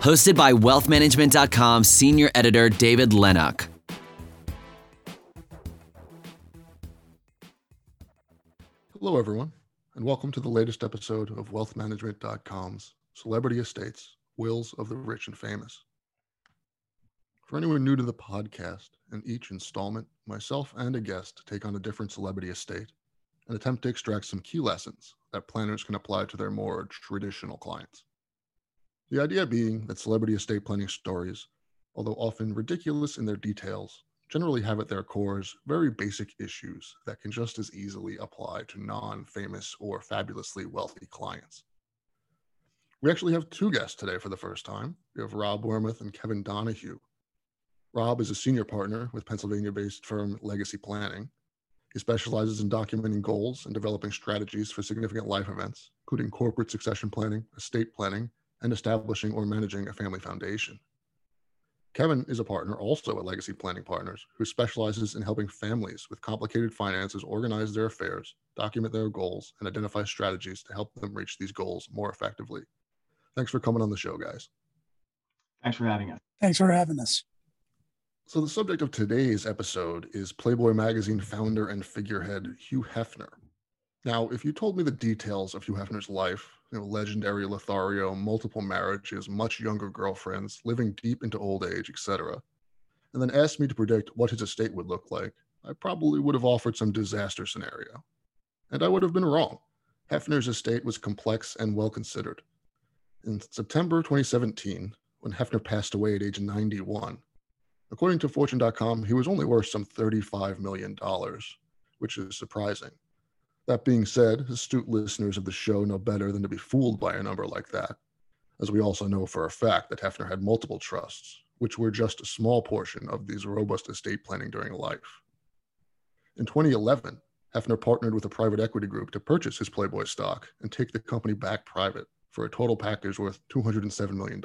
hosted by wealthmanagement.com senior editor David Lennox. Hello, everyone, and welcome to the latest episode of wealthmanagement.com's Celebrity Estates Wills of the Rich and Famous. For anyone new to the podcast, in each installment, myself and a guest take on a different celebrity estate and attempt to extract some key lessons that planners can apply to their more traditional clients. The idea being that celebrity estate planning stories, although often ridiculous in their details, generally have at their cores very basic issues that can just as easily apply to non famous or fabulously wealthy clients. We actually have two guests today for the first time. We have Rob Wormuth and Kevin Donahue. Rob is a senior partner with Pennsylvania based firm Legacy Planning. He specializes in documenting goals and developing strategies for significant life events, including corporate succession planning, estate planning, and establishing or managing a family foundation. Kevin is a partner also at Legacy Planning Partners who specializes in helping families with complicated finances organize their affairs, document their goals, and identify strategies to help them reach these goals more effectively. Thanks for coming on the show, guys. Thanks for having us. Thanks for having us. So, the subject of today's episode is Playboy magazine founder and figurehead Hugh Hefner. Now, if you told me the details of Hugh Hefner's life, you know, legendary Lothario, multiple marriages, much younger girlfriends, living deep into old age, etc., and then asked me to predict what his estate would look like, I probably would have offered some disaster scenario. And I would have been wrong. Hefner's estate was complex and well considered. In September 2017, when Hefner passed away at age 91, according to Fortune.com, he was only worth some $35 million, which is surprising. That being said, astute listeners of the show know better than to be fooled by a number like that, as we also know for a fact that Hefner had multiple trusts, which were just a small portion of these robust estate planning during life. In 2011, Hefner partnered with a private equity group to purchase his Playboy stock and take the company back private for a total package worth $207 million.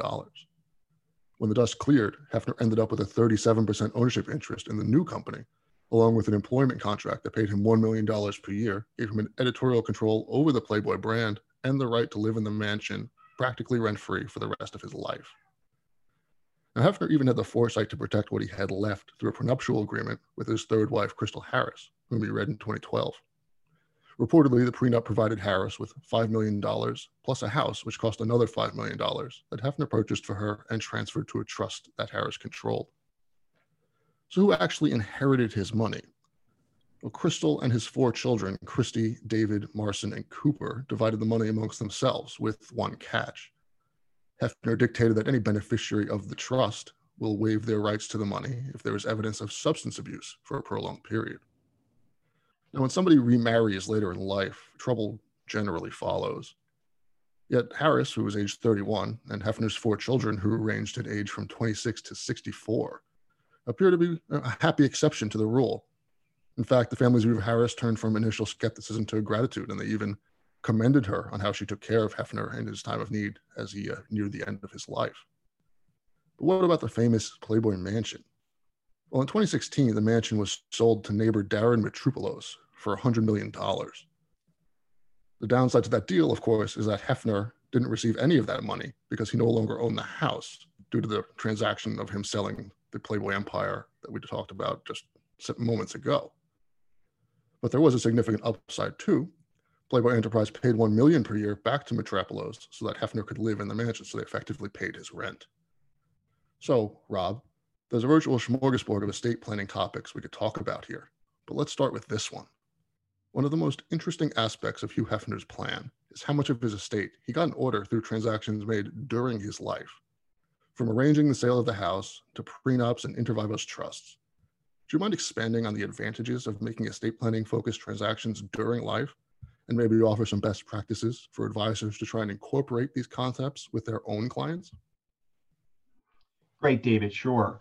When the dust cleared, Hefner ended up with a 37% ownership interest in the new company along with an employment contract that paid him $1 million per year, gave him an editorial control over the Playboy brand and the right to live in the mansion practically rent free for the rest of his life. Now, Hefner even had the foresight to protect what he had left through a prenuptial agreement with his third wife, Crystal Harris, whom he read in 2012. Reportedly, the prenup provided Harris with $5 million plus a house, which cost another $5 million that Hefner purchased for her and transferred to a trust that Harris controlled. So, who actually inherited his money? Well, Crystal and his four children, Christie, David, Marston, and Cooper, divided the money amongst themselves with one catch. Hefner dictated that any beneficiary of the trust will waive their rights to the money if there is evidence of substance abuse for a prolonged period. Now, when somebody remarries later in life, trouble generally follows. Yet Harris, who was age 31, and Hefner's four children, who ranged in age from 26 to 64, appear to be a happy exception to the rule. In fact, the family's view of Harris turned from initial skepticism to gratitude, and they even commended her on how she took care of Hefner in his time of need as he uh, neared the end of his life. But what about the famous Playboy Mansion? Well, in 2016, the mansion was sold to neighbor Daren Metropoulos for $100 million. The downside to that deal, of course, is that Hefner didn't receive any of that money because he no longer owned the house due to the transaction of him selling the Playboy empire that we talked about just moments ago. But there was a significant upside too. Playboy Enterprise paid one million per year back to Metropoulos so that Hefner could live in the mansion, so they effectively paid his rent. So, Rob, there's a virtual smorgasbord of estate planning topics we could talk about here, but let's start with this one. One of the most interesting aspects of Hugh Hefner's plan is how much of his estate he got in order through transactions made during his life from arranging the sale of the house to prenups and inter vivos trusts. Do you mind expanding on the advantages of making estate planning focused transactions during life and maybe offer some best practices for advisors to try and incorporate these concepts with their own clients? Great, David. Sure.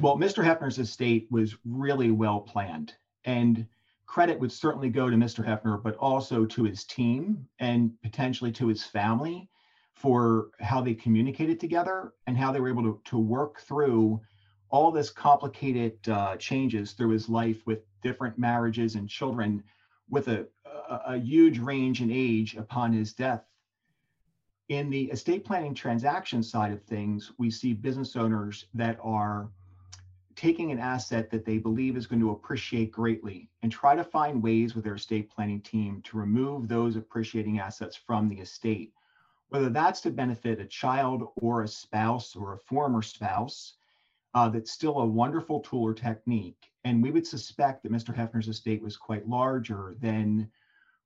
Well, Mr. Hefner's estate was really well planned, and credit would certainly go to Mr. Hefner, but also to his team and potentially to his family for how they communicated together and how they were able to, to work through all this complicated uh, changes through his life with different marriages and children with a, a, a huge range in age upon his death. In the estate planning transaction side of things, we see business owners that are taking an asset that they believe is going to appreciate greatly and try to find ways with their estate planning team to remove those appreciating assets from the estate, whether that's to benefit a child or a spouse or a former spouse. Uh, that's still a wonderful tool or technique. And we would suspect that Mr. Hefner's estate was quite larger than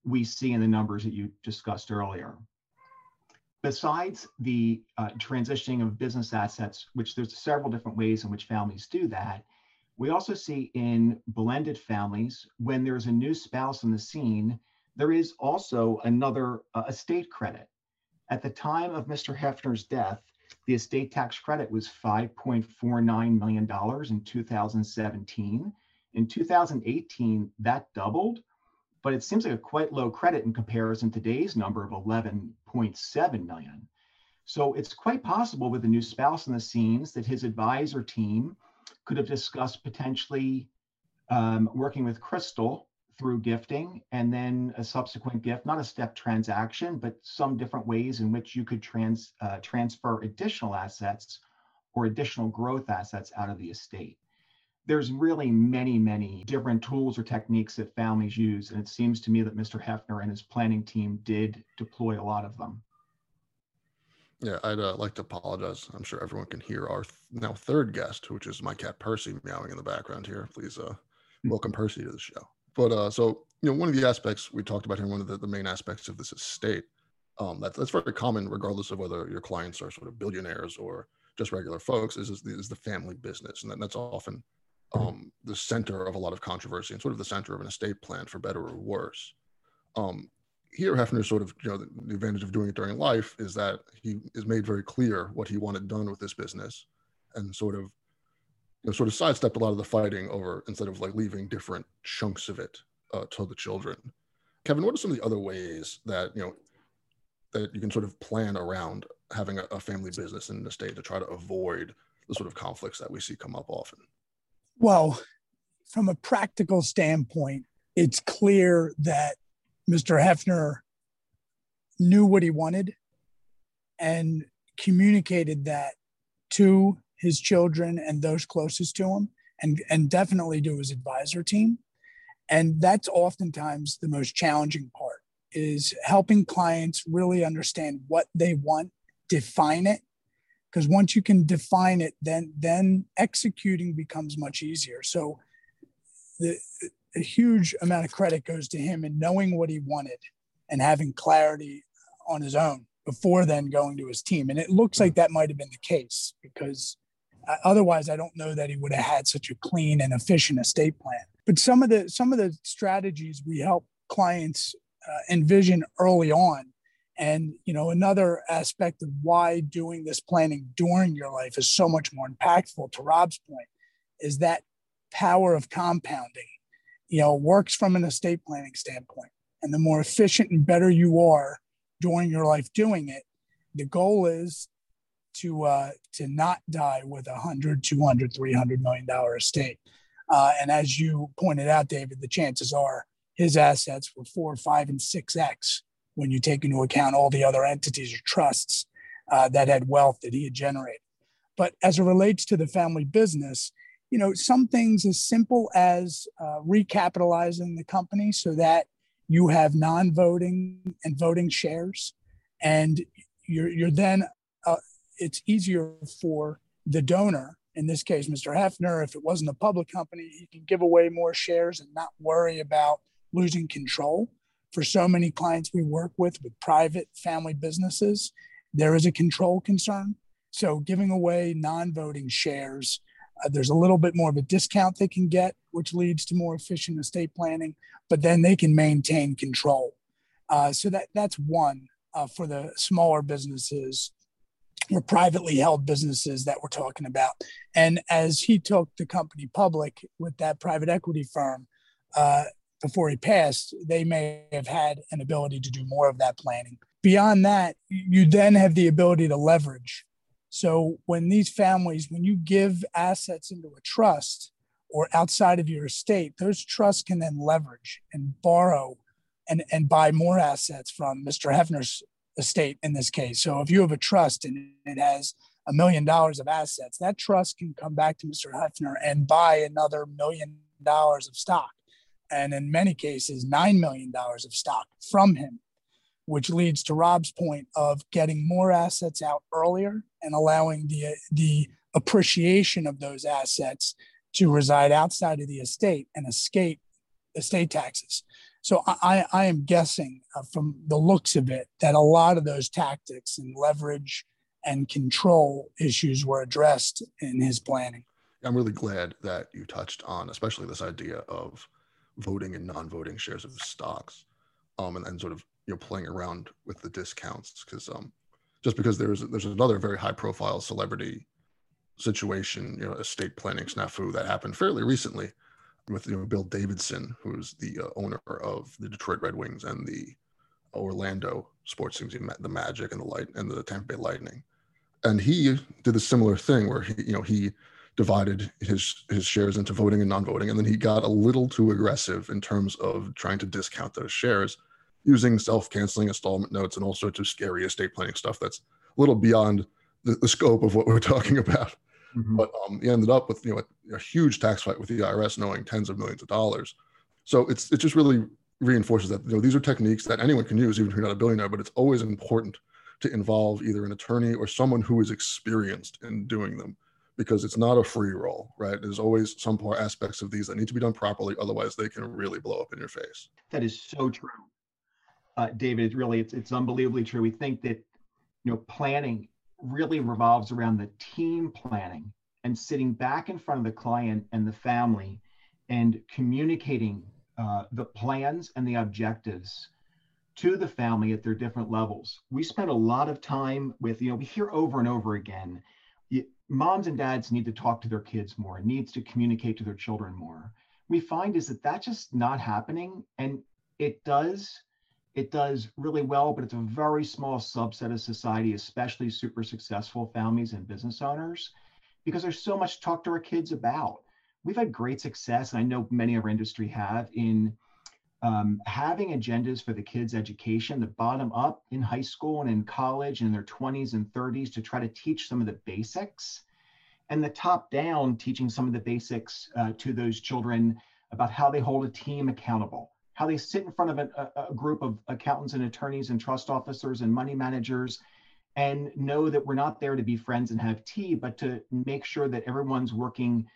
we see in the numbers that you discussed earlier besides the uh, transitioning of business assets, which there's several different ways in which families do that, we also see in blended families when there's a new spouse in the scene, there is also another uh, estate credit. At the time of Mr. Hefner's death, the estate tax credit was $5.49 million in 2017. In 2018, that doubled but it seems like a quite low credit in comparison to today's number of 11.7 million. So it's quite possible with the new spouse in the scenes that his advisor team could have discussed potentially um, working with Crystal through gifting and then a subsequent gift, not a step transaction, but some different ways in which you could trans, uh, transfer additional assets or additional growth assets out of the estate there's really many, many different tools or techniques that families use. And it seems to me that Mr. Hefner and his planning team did deploy a lot of them. Yeah, I'd uh, like to apologize. I'm sure everyone can hear our th- now third guest, which is my cat Percy meowing in the background here. Please uh, welcome Percy to the show. But uh, so, you know, one of the aspects we talked about here, one of the, the main aspects of this estate, um, that, that's very common, regardless of whether your clients are sort of billionaires or just regular folks, is, is, the, is the family business. And that, that's often um, the center of a lot of controversy and sort of the center of an estate plan for better or worse. Um, here, Hefner sort of, you know, the, the, advantage of doing it during life is that he is made very clear what he wanted done with this business, and sort of, you know, sort of sidestepped a lot of the fighting over instead of like leaving different chunks of it uh, to the children. Kevin, what are some of the other ways that you know that you can sort of plan around having a, a family business in an estate to try to avoid the sort of conflicts that we see come up often? Well, from a practical standpoint, it's clear that Mr. Hefner knew what he wanted and communicated that to his children and those closest to him and, and definitely to his advisor team. And that's oftentimes the most challenging part is helping clients really understand what they want define it. Because once you can define it then then executing becomes much easier. So the a huge amount of credit goes to him in knowing what he wanted and having clarity on his own before then going to his team. And it looks like mm. that might have been the case because otherwise i don't know that he would have had such a clean and efficient estate plan but some of the some of the strategies we help clients uh, envision early on and you know, another aspect of why doing this planning during your life is so much more impactful. To Rob's point, is that power of compounding. You know, works from an estate planning standpoint, and the more efficient and better you are during your life doing it, the goal is to uh, to not die with a hundred, two hundred, three hundred million dollar estate. Uh, and as you pointed out, David, the chances are his assets were four, five, and six x when you take into account all the other entities or trusts uh, that had wealth that he had generated. But as it relates to the family business, you know, some things as simple as uh, recapitalizing the company so that you have non-voting and voting shares, and you're you're then it's easier for the donor, in this case, Mr. Hefner, if it wasn't a public company, he can give away more shares and not worry about losing control for so many clients we work with with private family businesses, there is a control concern. So giving away non-voting shares, uh, there's a little bit more of a discount they can get, which leads to more efficient estate planning. But then they can maintain control. Uh, so that that's one uh, for the smaller businesses were privately held businesses that we're talking about. And as he took the company public with that private equity firm uh, before he passed, they may have had an ability to do more of that planning. Beyond that, you then have the ability to leverage. So when these families, when you give assets into a trust or outside of your estate, those trusts can then leverage and borrow and, and buy more assets from Mr. Hefner's estate in this case. So if you have a trust and it has a million dollars of assets, that trust can come back to Mr. Hefner and buy another million dollars of stock. And in many cases, $9 million of stock from him, which leads to Rob's point of getting more assets out earlier and allowing the, the appreciation of those assets to reside outside of the estate and escape estate taxes. So I, I am guessing uh, from the looks of it that a lot of those tactics and leverage and control issues were addressed in his planning. I'm really glad that you touched on, especially this idea of voting and non-voting shares of stocks, um, and, and sort of you know playing around with the discounts because um, just because there's there's another very high-profile celebrity situation, you know, estate planning snafu that happened fairly recently with you know Bill Davidson, who's the uh, owner of the Detroit Red Wings and the Orlando sports teams, the Magic and the Light and the Tampa Bay Lightning, and he did a similar thing where he you know he divided his his shares into voting and non-voting, and then he got a little too aggressive in terms of trying to discount those shares using self-canceling installment notes and all sorts of scary estate planning stuff that's a little beyond the, the scope of what we're talking about. Mm-hmm. But um, he ended up with you know a, a, huge tax fight with the IRS, knowing tens of millions of dollars. So it's it just really reinforces that you know these are techniques that anyone can use, even if you're not a billionaire. But it's always important to involve either an attorney or someone who is experienced in doing them, because it's not a free roll, right? There's always some part aspects of these that need to be done properly, otherwise they can really blow up in your face. That is so true, uh, David. It's really it's it's unbelievably true. We think that you know planning really revolves around the team planning and sitting back in front of the client and the family and communicating uh, the plans and the objectives to the family at their different levels. We spend a lot of time with, you know, we hear over and over again, moms and dads need to talk to their kids more, needs to communicate to their children more. We find is that that's just not happening. And it does it does really well, but it's a very small subset of society, especially super successful families and business owners, because there's so much to talk to our kids about. We've had great success, and I know many of our industry have, in um, having agendas for the kids' education, the bottom up in high school and in college and in their 20s and 30s to try to teach some of the basics, and the top down teaching some of the basics uh, to those children about how they hold a team accountable how they sit in front of a, a, group of accountants and attorneys and trust officers and money managers and know that we're not there to be friends and have tea, but to make sure that everyone's working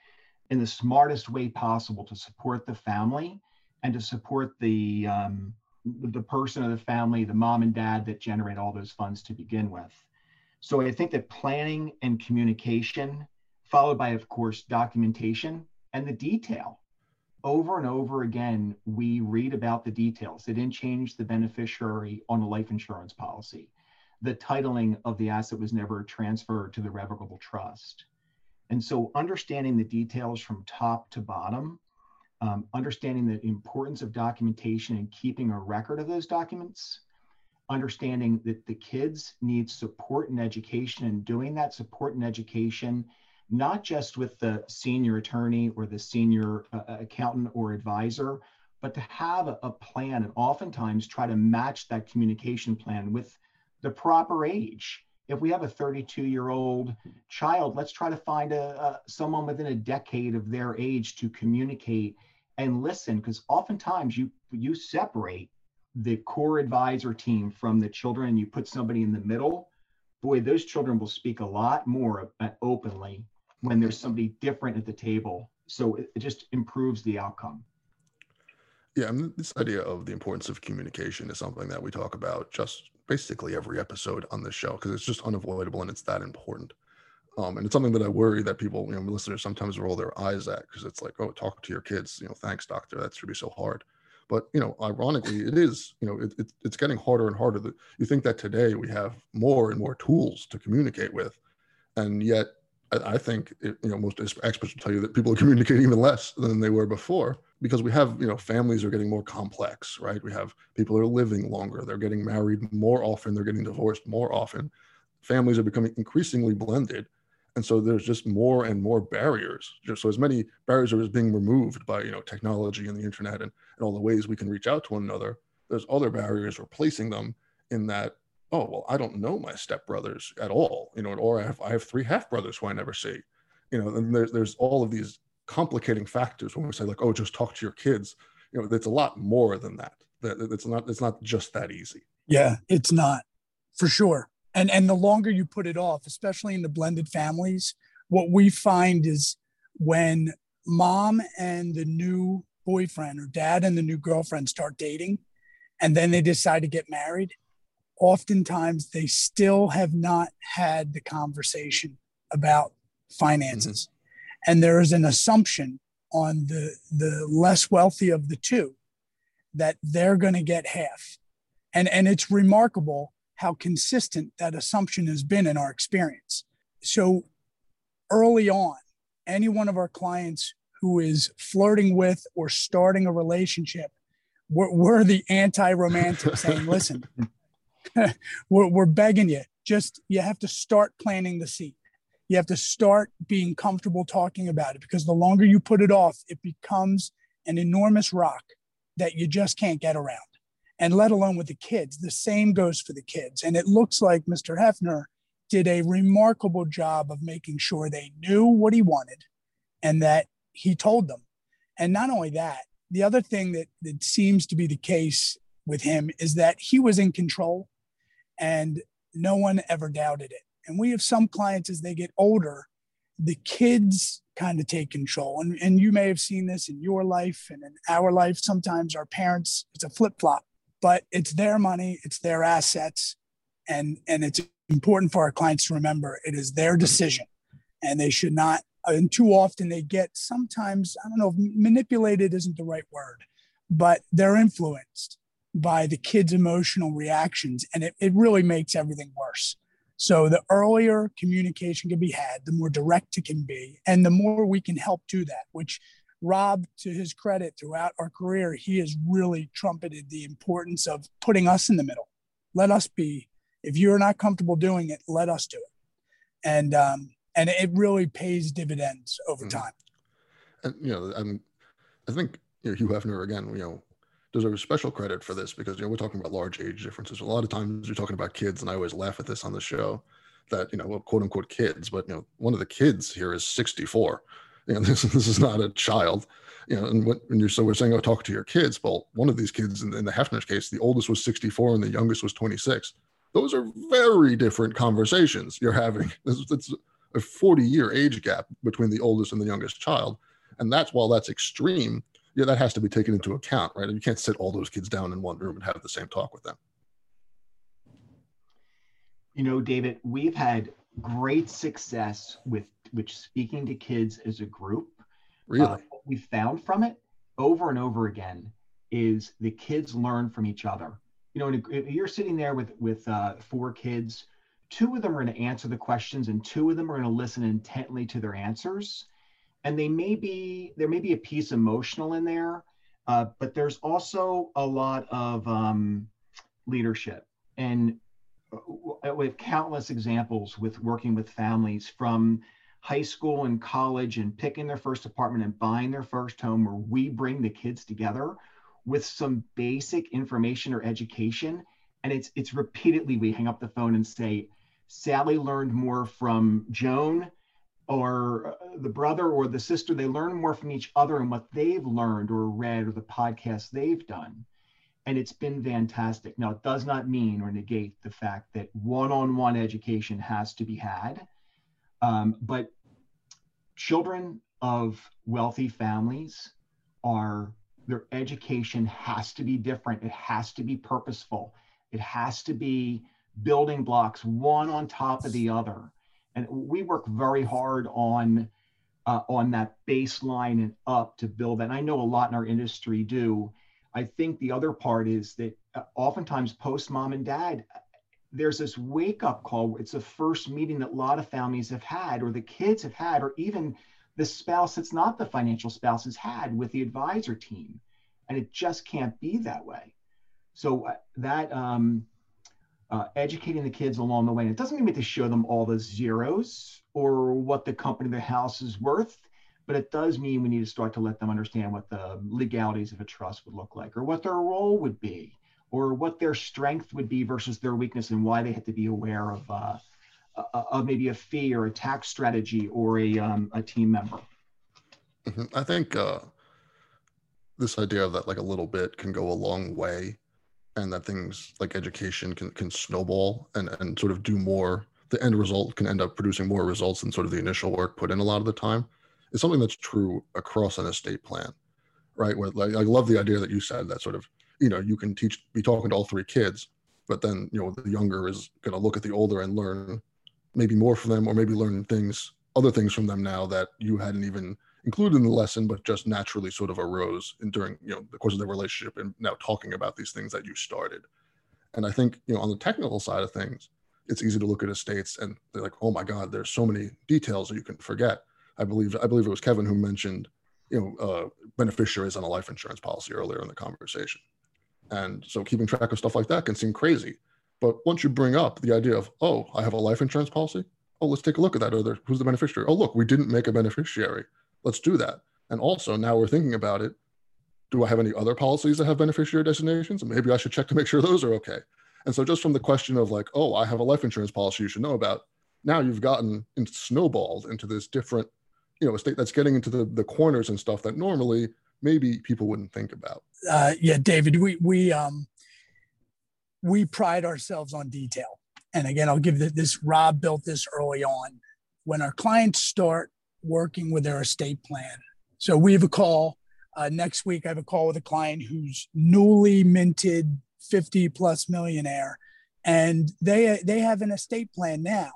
in the smartest way possible to support the family and to support the um, the person of the family, the mom and dad that generate all those funds to begin with. So I think that planning and communication, followed by, of course, documentation and the detail over and over again, we read about the details. They didn't change the beneficiary on a life insurance policy. The titling of the asset was never transferred to the revocable trust. And so, understanding the details from top to bottom, um, understanding the importance of documentation and keeping a record of those documents, understanding that the kids need support and education, and doing that support and education not just with the senior attorney or the senior uh, uh, accountant or advisor, but to have a, plan and oftentimes try to match that communication plan with the proper age. If we have a 32 year old child, let's try to find a, a someone within a decade of their age to communicate and listen, because oftentimes you you separate the core advisor team from the children and you put somebody in the middle boy, those children will speak a lot more uh, openly when there's somebody different at the table. So it, it just improves the outcome. Yeah, and this idea of the importance of communication is something that we talk about just basically every episode on this show because it's just unavoidable and it's that important. Um, and it's something that I worry that people, you know, listeners sometimes roll their eyes at because it's like, oh, talk to your kids, you know, thanks, doctor, that should be so hard. But you know, ironically, it is you know it, it, it's getting harder and harder. That you think that today we have more and more tools to communicate with, and yet I, I think it, you know most experts will tell you that people are communicating even less than they were before because we have you know families are getting more complex, right? We have people are living longer, they're getting married more often, they're getting divorced more often. Families are becoming increasingly blended and so there's just more and more barriers so as many barriers are being removed by you know technology and the internet and, and all the ways we can reach out to one another there's other barriers replacing them in that oh well i don't know my stepbrothers at all you know or i have, I have three half brothers who i never see. You know and there's, there's all of these complicating factors when we say like oh just talk to your kids. You know it's a lot more than that. It's not it's not just that easy. Yeah it's not for sure. And and the longer you put it off especially in the blended families what we find is when mom and the new boyfriend or dad and the new girlfriend start dating and then they decide to get married oftentimes they still have not had the conversation about finances mm-hmm. and there is an assumption on the the less wealthy of the two that they're going to get half and and it's remarkable how consistent that assumption has been in our experience. So early on, any one of our clients who is flirting with or starting a relationship, we're, we're the anti-romantic saying, listen, we're, we're begging you, just you have to start planting the seed. You have to start being comfortable talking about it because the longer you put it off, it becomes an enormous rock that you just can't get around and let alone with the kids. The same goes for the kids. And it looks like Mr. Hefner did a remarkable job of making sure they knew what he wanted and that he told them. And not only that, the other thing that, that seems to be the case with him is that he was in control and no one ever doubted it. And we have some clients as they get older, the kids kind of take control. And, and you may have seen this in your life and in our life. Sometimes our parents, it's a flip flop but it's their money, it's their assets, and and it's important for our clients to remember it is their decision, and they should not. And too often they get sometimes I don't know manipulated isn't the right word, but they're influenced by the kids' emotional reactions, and it, it really makes everything worse. So the earlier communication can be had, the more direct it can be, and the more we can help do that, which Rob, to his credit, throughout our career, he has really trumpeted the importance of putting us in the middle. Let us be. If you're not comfortable doing it, let us do it. And um, and it really pays dividends over mm-hmm. time. And you know, I'm, I think you know, Hugh Hefner again, you know, deserves special credit for this because you know we're talking about large age differences. A lot of times you're talking about kids, and I always laugh at this on the show that you know, well, quote unquote kids, but you know, one of the kids here is 64 you know, this, this is not a child. You know, and when, when you're so we're saying, oh, talk to your kids. Well, one of these kids in, in the Hefner's case, the oldest was 64 and the youngest was 26. Those are very different conversations you're having. It's a 40 year age gap between the oldest and the youngest child. And that's while that's extreme, yeah, that has to be taken into account, right? You can't sit all those kids down in one room and have the same talk with them. You know, David, we've had great success with which speaking to kids as a group. Really, uh, what we found from it over and over again is the kids learn from each other. You know, if you're sitting there with with uh, four kids, two of them are going to answer the questions, and two of them are going to listen intently to their answers. And they may be there may be a piece emotional in there, uh, but there's also a lot of um, leadership. And uh, with countless examples with working with families from high school and college and picking their first apartment and buying their first home where we bring the kids together with some basic information or education. And it's it's repeatedly we hang up the phone and say sally learned more from joan or uh, the brother or the sister they learn more from each other and what they've learned or read or the podcast they've done and it's been fantastic now it does not mean or negate the fact that one-on-one education has to be had um, but children of wealthy families are their education has to be different. It has to be purposeful. It has to be building blocks, one on top of the other. And we work very hard on uh, on that baseline and up to build that. And I know a lot in our industry do. I think the other part is that uh, oftentimes post mom and dad, there's this wake up call. It's the first meeting that a lot of families have had, or the kids have had, or even the spouse that's not the financial spouse has had with the advisor team. And it just can't be that way. So uh, that um, uh, educating the kids along the way, and it doesn't mean we have to show them all the zeros or what the company, the house is worth but it does mean we need to start to let them understand what the legalities of a trust would look like or what their role would be or what their strength would be versus their weakness and why they have to be aware of, uh, uh, of maybe a fee or a tax strategy or a, um, a team member. Mm-hmm. I think uh, this idea of that like a little bit can go a long way and that things like education can, can snowball and, and sort of do more. The end result can end up producing more results than sort of the initial work put in a lot of the time is something that's true across an estate plan, right? Where like, I love the idea that you said that sort of, you know, you can teach, be talking to all three kids, but then, you know, the younger is going to look at the older and learn maybe more from them or maybe learn things, other things from them now that you hadn't even included in the lesson, but just naturally sort of arose in during, you know, the course of the relationship and now talking about these things that you started. And I think, you know, on the technical side of things, it's easy to look at estates and they're like, oh my God, there's so many details that you can forget I believe I believe it was Kevin who mentioned, you know, uh, beneficiaries on a life insurance policy earlier in the conversation. And so keeping track of stuff like that can seem crazy. But once you bring up the idea of, oh, I have a life insurance policy, oh, let's take a look at that. Or who's the beneficiary? Oh, look, we didn't make a beneficiary. Let's do that. And also now we're thinking about it. Do I have any other policies that have beneficiary designations? Maybe I should check to make sure those are okay. And so just from the question of like, oh, I have a life insurance policy you should know about, now you've gotten into snowballed into this different you know state that's getting into the the corners and stuff that normally maybe people wouldn't think about uh, yeah david we we um we pride ourselves on detail and again i'll give this rob built this early on when our clients start working with their estate plan so we have a call uh, next week i have a call with a client who's newly minted 50 plus millionaire and they they have an estate plan now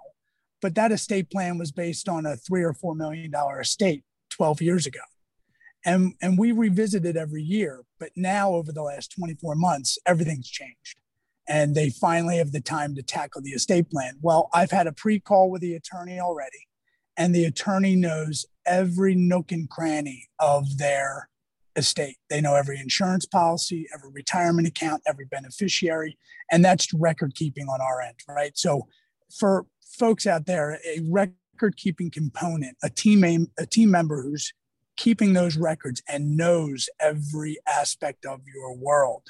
but that estate plan was based on a three or four million dollar estate 12 years ago. And, and we revisit it every year. But now, over the last 24 months, everything's changed. And they finally have the time to tackle the estate plan. Well, I've had a pre call with the attorney already, and the attorney knows every nook and cranny of their estate. They know every insurance policy, every retirement account, every beneficiary, and that's record keeping on our end, right? So for folks out there, a record keeping component, a team a team member who's keeping those records and knows every aspect of your world.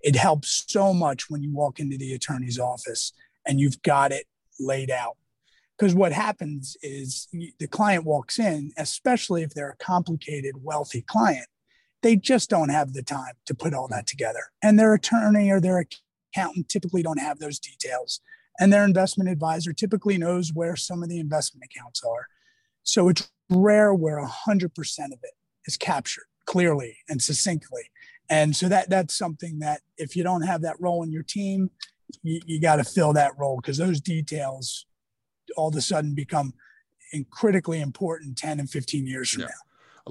It helps so much when you walk into the attorney's office and you've got it laid out. Because what happens is the client walks in, especially if they're a complicated, wealthy client, they just don't have the time to put all that together. And their attorney or their accountant typically don't have those details and their investment advisor typically knows where some of the investment accounts are. So it's rare where 100% of it is captured clearly and succinctly. And so that that's something that if you don't have that role in your team, you, you got to fill that role because those details all of a sudden become critically important 10 and 15 years from yeah.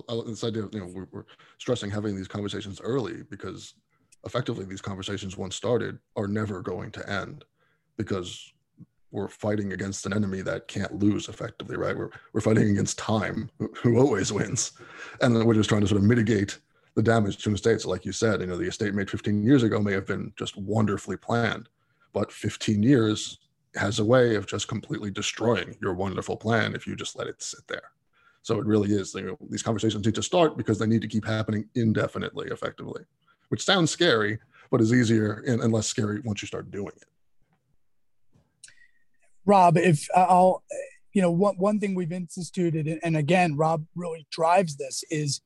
now. This idea of, you know, we're, we're stressing having these conversations early because effectively these conversations once started are never going to end because we're fighting against an enemy that can't lose effectively, right? We're, we're fighting against time, who always wins. And then we're just trying to sort of mitigate the damage to an estate. So like you said, you know, the estate made 15 years ago may have been just wonderfully planned, but 15 years has a way of just completely destroying your wonderful plan if you just let it sit there. So it really is, you know, these conversations need to start because they need to keep happening indefinitely, effectively, which sounds scary, but is easier and, and less scary once you start doing it. Rob, if uh, I'll, you know, one, one thing we've instituted, and again, Rob really drives this, is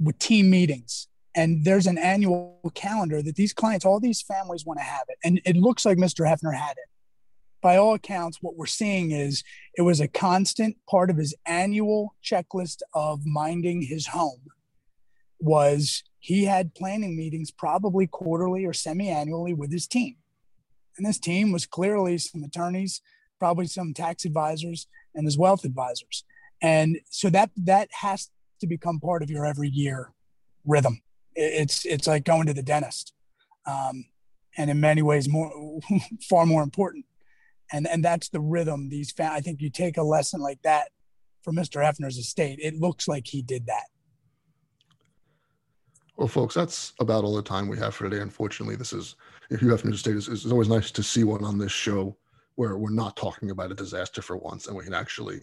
with team meetings. And there's an annual calendar that these clients, all these families want to have it. And it looks like Mr. Hefner had it. By all accounts, what we're seeing is it was a constant part of his annual checklist of minding his home was he had planning meetings probably quarterly or semi-annually with his team. And this team was clearly some attorneys, probably some tax advisors and his wealth advisors. And so that that has to become part of your every year rhythm. It's it's like going to the dentist, um, and in many ways more far more important. And and that's the rhythm. These fa- I think you take a lesson like that from Mr. Hefner's estate. It looks like he did that. Well, folks, that's about all the time we have for today. Unfortunately, this is Hugh Hefner's estate. It's, it's always nice to see one on this show where we're not talking about a disaster for once, and we can actually,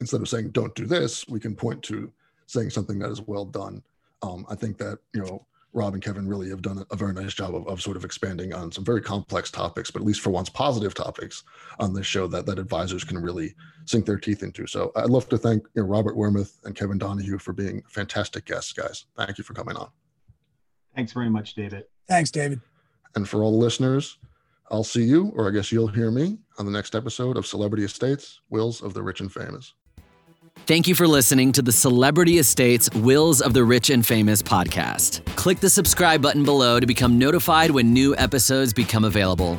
instead of saying "don't do this," we can point to saying something that is well done. Um, I think that you know Rob and Kevin really have done a, very nice job of, of sort of expanding on some very complex topics, but at least for once positive topics on this show that that advisors can really sink their teeth into. So I'd love to thank you know, Robert Wermuth and Kevin Donahue for being fantastic guests, guys. Thank you for coming on. Thanks very much, David. Thanks, David. And for all the listeners, I'll see you, or I guess you'll hear me, on the next episode of Celebrity Estates Wills of the Rich and Famous. Thank you for listening to the Celebrity Estates Wills of the Rich and Famous podcast. Click the subscribe button below to become notified when new episodes become available.